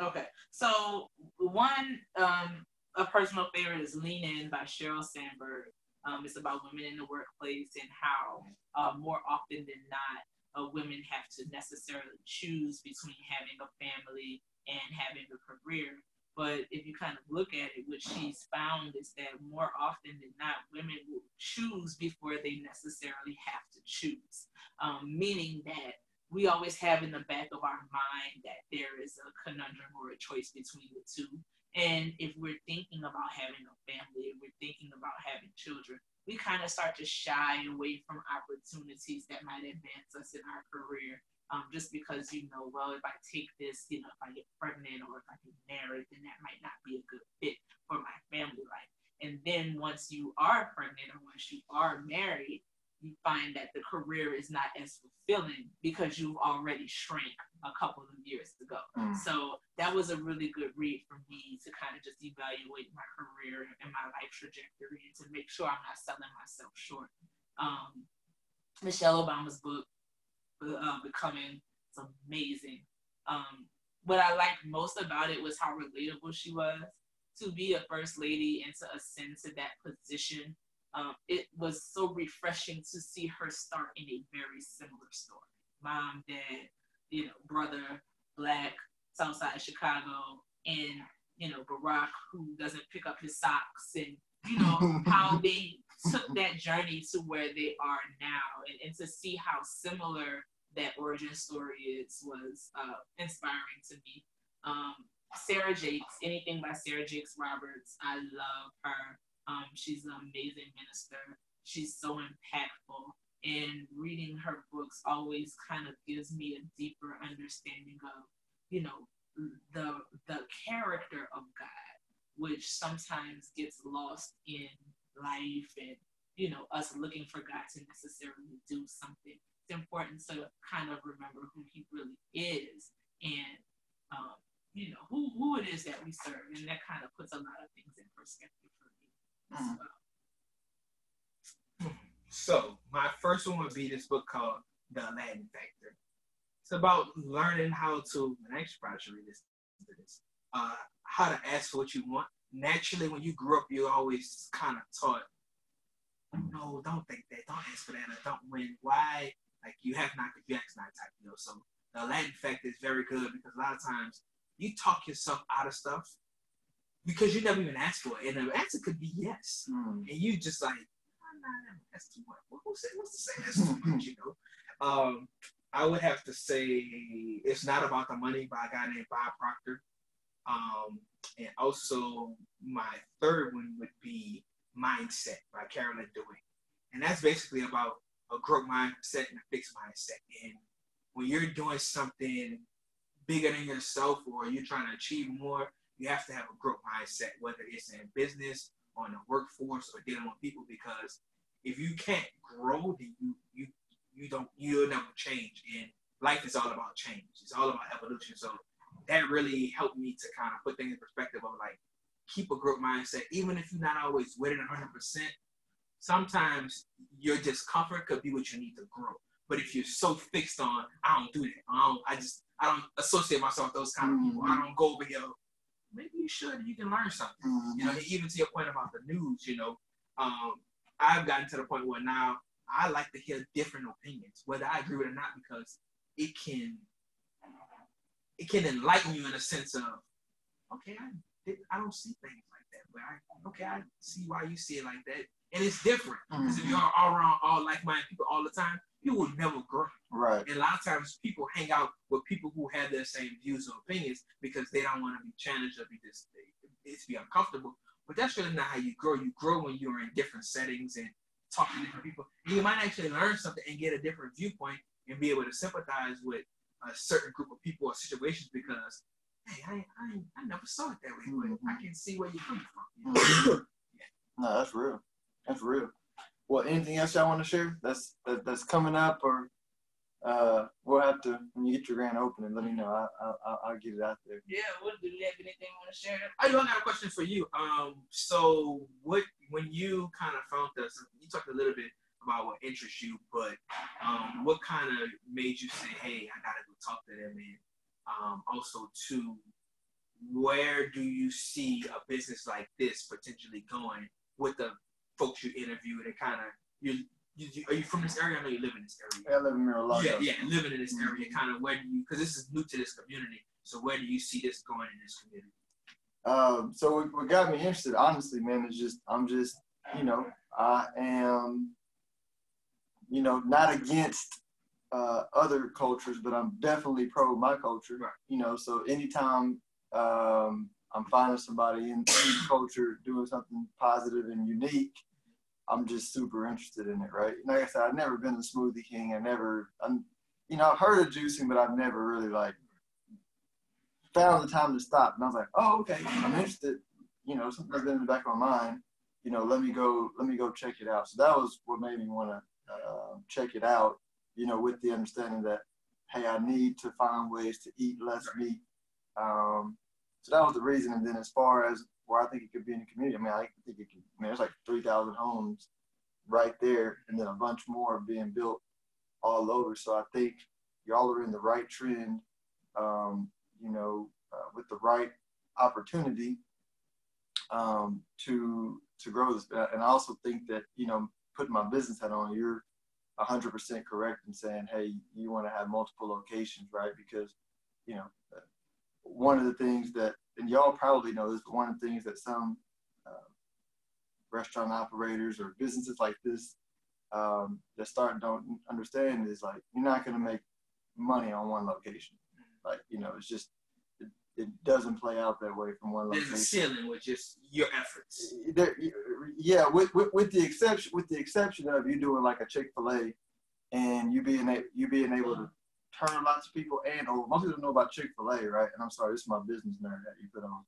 [SPEAKER 1] okay, so one um a personal favorite is "Lean In" by Sheryl Sandberg. Um, it's about women in the workplace and how uh, more often than not, uh, women have to necessarily choose between having a family and having a career. But if you kind of look at it, what she's found is that more often than not, women will choose before they necessarily have to choose. Um, meaning that we always have in the back of our mind that there is a conundrum or a choice between the two. And if we're thinking about having a family, if we're thinking about having children, we kind of start to shy away from opportunities that might advance us in our career um, just because you know, well, if I take this, you know, if I get pregnant or if I get married, then that might not be a good fit for my family life. And then once you are pregnant or once you are married, you find that the career is not as fulfilling because you've already shrank a couple of years ago.
[SPEAKER 2] Mm.
[SPEAKER 1] So that was a really good read for me to kind of just evaluate my career and my life trajectory and to make sure I'm not selling myself short. Um, Michelle Obama's book, uh, Becoming, is amazing. Um, what I liked most about it was how relatable she was. To be a first lady and to ascend to that position, um, it was so refreshing to see her start in a very similar story. Mom, dad, you know, brother, black, Southside Chicago, and you know Barack, who doesn't pick up his socks, and you know how they took that journey to where they are now, and, and to see how similar that origin story is was uh, inspiring to me. Um, Sarah Jakes, anything by Sarah Jakes Roberts, I love her. Um, she's an amazing minister. She's so impactful, and reading her books always kind of gives me a deeper understanding of, you know, the the character of God, which sometimes gets lost in life and you know us looking for God to necessarily do something. It's important to kind of remember who He really is, and um, you know who who it is that we serve, and that kind of puts a lot of things in perspective for me. as
[SPEAKER 2] Mhm.
[SPEAKER 1] well.
[SPEAKER 3] So my first one would be this book called The Aladdin Factor. About learning how to, and I probably should read this, this uh, how to ask for what you want. Naturally, when you grew up, you always kind of taught, no, don't think that, don't ask for that, or don't win. Why? Like you have not, you ask not type, you know. So the Aladdin Factor is very good because a lot of times you talk yourself out of stuff because you never even asked for it, and the answer could be yes
[SPEAKER 2] Mm.
[SPEAKER 3] and you just like, "Oh, nah, that's too much. What, who said, what's the say that's too much, you know? Um, I would have to say it's not about the money by a guy named Bob Proctor. Um, and also my third one would be Mindset by Carolyn Dweck. And that's basically about a growth mindset and a fixed mindset. And when you're doing something bigger than yourself or you're trying to achieve more, you have to have a growth mindset, whether it's in business, on the workforce, or dealing with people. Because if you can't grow, then you you you don't you'll never change. And life is all about change. It's all about evolution. So that really helped me to kind of put things in perspective of like keep a growth mindset, even if you're not always with it 100 percent sometimes your discomfort could be what you need to grow. But if you're so fixed on, I don't do that. I don't. I just I don't associate myself with those kind of people. I don't go over here. Maybe you should. You can learn something. You know, even to your point about the news. You know, um, I've gotten to the point where now I like to hear different opinions, whether I agree with it or not, because it can it can enlighten you in a sense of, okay, I did, I don't see things like that, but I okay, I see why you see it like that, and it's different because if
[SPEAKER 2] Mhm.
[SPEAKER 3] you're all around all like-minded people all the time, you will never grow.
[SPEAKER 2] Right.
[SPEAKER 3] And a lot of times people hang out with people who have their same views or opinions because they don't want to be challenged or be this it's be uncomfortable. But that's really not how you grow. You grow when you're in different settings and talk to different people. And you might actually learn something and get a different viewpoint and be able to sympathize with a certain group of people or situations because hey, I I, I never saw it that way, but I can see where you're coming from. you know?
[SPEAKER 2] No, that's real. That's real. Well, anything else y'all want to share? That's that, that's coming up, or uh, we'll have to when you get your grand opening. Let me know. I, I I'll, I'll get it out there.
[SPEAKER 1] Yeah, what do you have anything you want to share?
[SPEAKER 3] I do. I got a question for you. Um, so what when you kind of found us, you talked a little bit about what interests you, but um, what kind of made you say, "Hey, I gotta go talk to them"? And um, also, too, where do you see a business like this potentially going with the folks you interviewed and kind of you, you, are you from this area? I know you live in this area.
[SPEAKER 2] I live in Mar-a-Lago.
[SPEAKER 3] Yeah, yeah, living in this area, kind of where do you? Because this is new to this community. So where do you see this going in this community?
[SPEAKER 2] Um, so what, what got me interested, honestly, man, is just I'm just, you know, I am, you know, not against uh, other cultures, but I'm definitely pro my culture.
[SPEAKER 3] Right.
[SPEAKER 2] You know, so anytime um, I'm finding somebody in culture doing something positive and unique, I'm just super interested in it, right? Like I said, I've never been a smoothie king. I never, I'm, you know, I've heard of juicing, but I've never really like found the time to stop. And I was like, oh, okay, I'm interested. You know, something's been in the back of my mind. You know, let me go, let me go check it out. So that was what made me want to uh, check it out. You know, with the understanding that, hey, I need to find ways to eat less meat. Um, so that was the reason. And then as far as where I think it could be in the community, I mean, I think it could. I mean, there's like 3,000 homes right there, and then a bunch more being built all over. So I think y'all are in the right trend. Um, you know, uh, with the right opportunity um, to to grow this. And I also think that you know, putting my business hat on, you're 100% correct in saying, hey, you want to have multiple locations, right? Because you know, one of the things that, and y'all probably know this, but one of the things that some uh, restaurant operators or businesses like this um, that start don't understand is like you're not going to make money on one location. Like you know, it's just it, it doesn't play out that way from one
[SPEAKER 3] There's a
[SPEAKER 2] location.
[SPEAKER 3] ceiling with just your efforts.
[SPEAKER 2] There, yeah, with, with with the exception with the exception of you doing like a Chick Fil A, and you being a, you being able to turn lots of people and over. Most people know about Chick Fil A, right? And I'm sorry, this is my business nerd that you put on.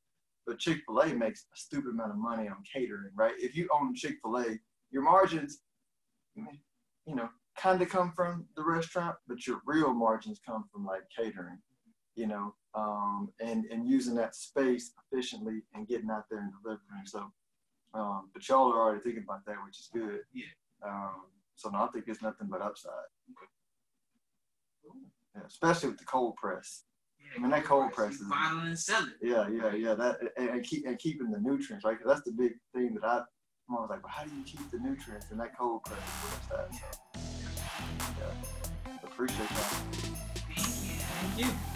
[SPEAKER 2] But Chick Fil A makes a stupid amount of money on catering, right? If you own Chick Fil A, your margins, you know, kind of come from the restaurant, but your real margins come from like catering. You know, um, and and using that space efficiently and getting out there and delivering. So, um, but y'all are already thinking about that, which is good.
[SPEAKER 3] Yeah.
[SPEAKER 2] Um, so no, I think it's nothing but upside. Yeah, especially with the cold press. Yeah, I mean, that cold press is-
[SPEAKER 3] bottle and selling.
[SPEAKER 2] Yeah, yeah, yeah. That and, and keep and keeping the nutrients right. 'Cause that's the big thing that I. I'm always like, well, how do you keep the nutrients in that cold press? What's that? So, yeah. Appreciate that.
[SPEAKER 3] Thank you.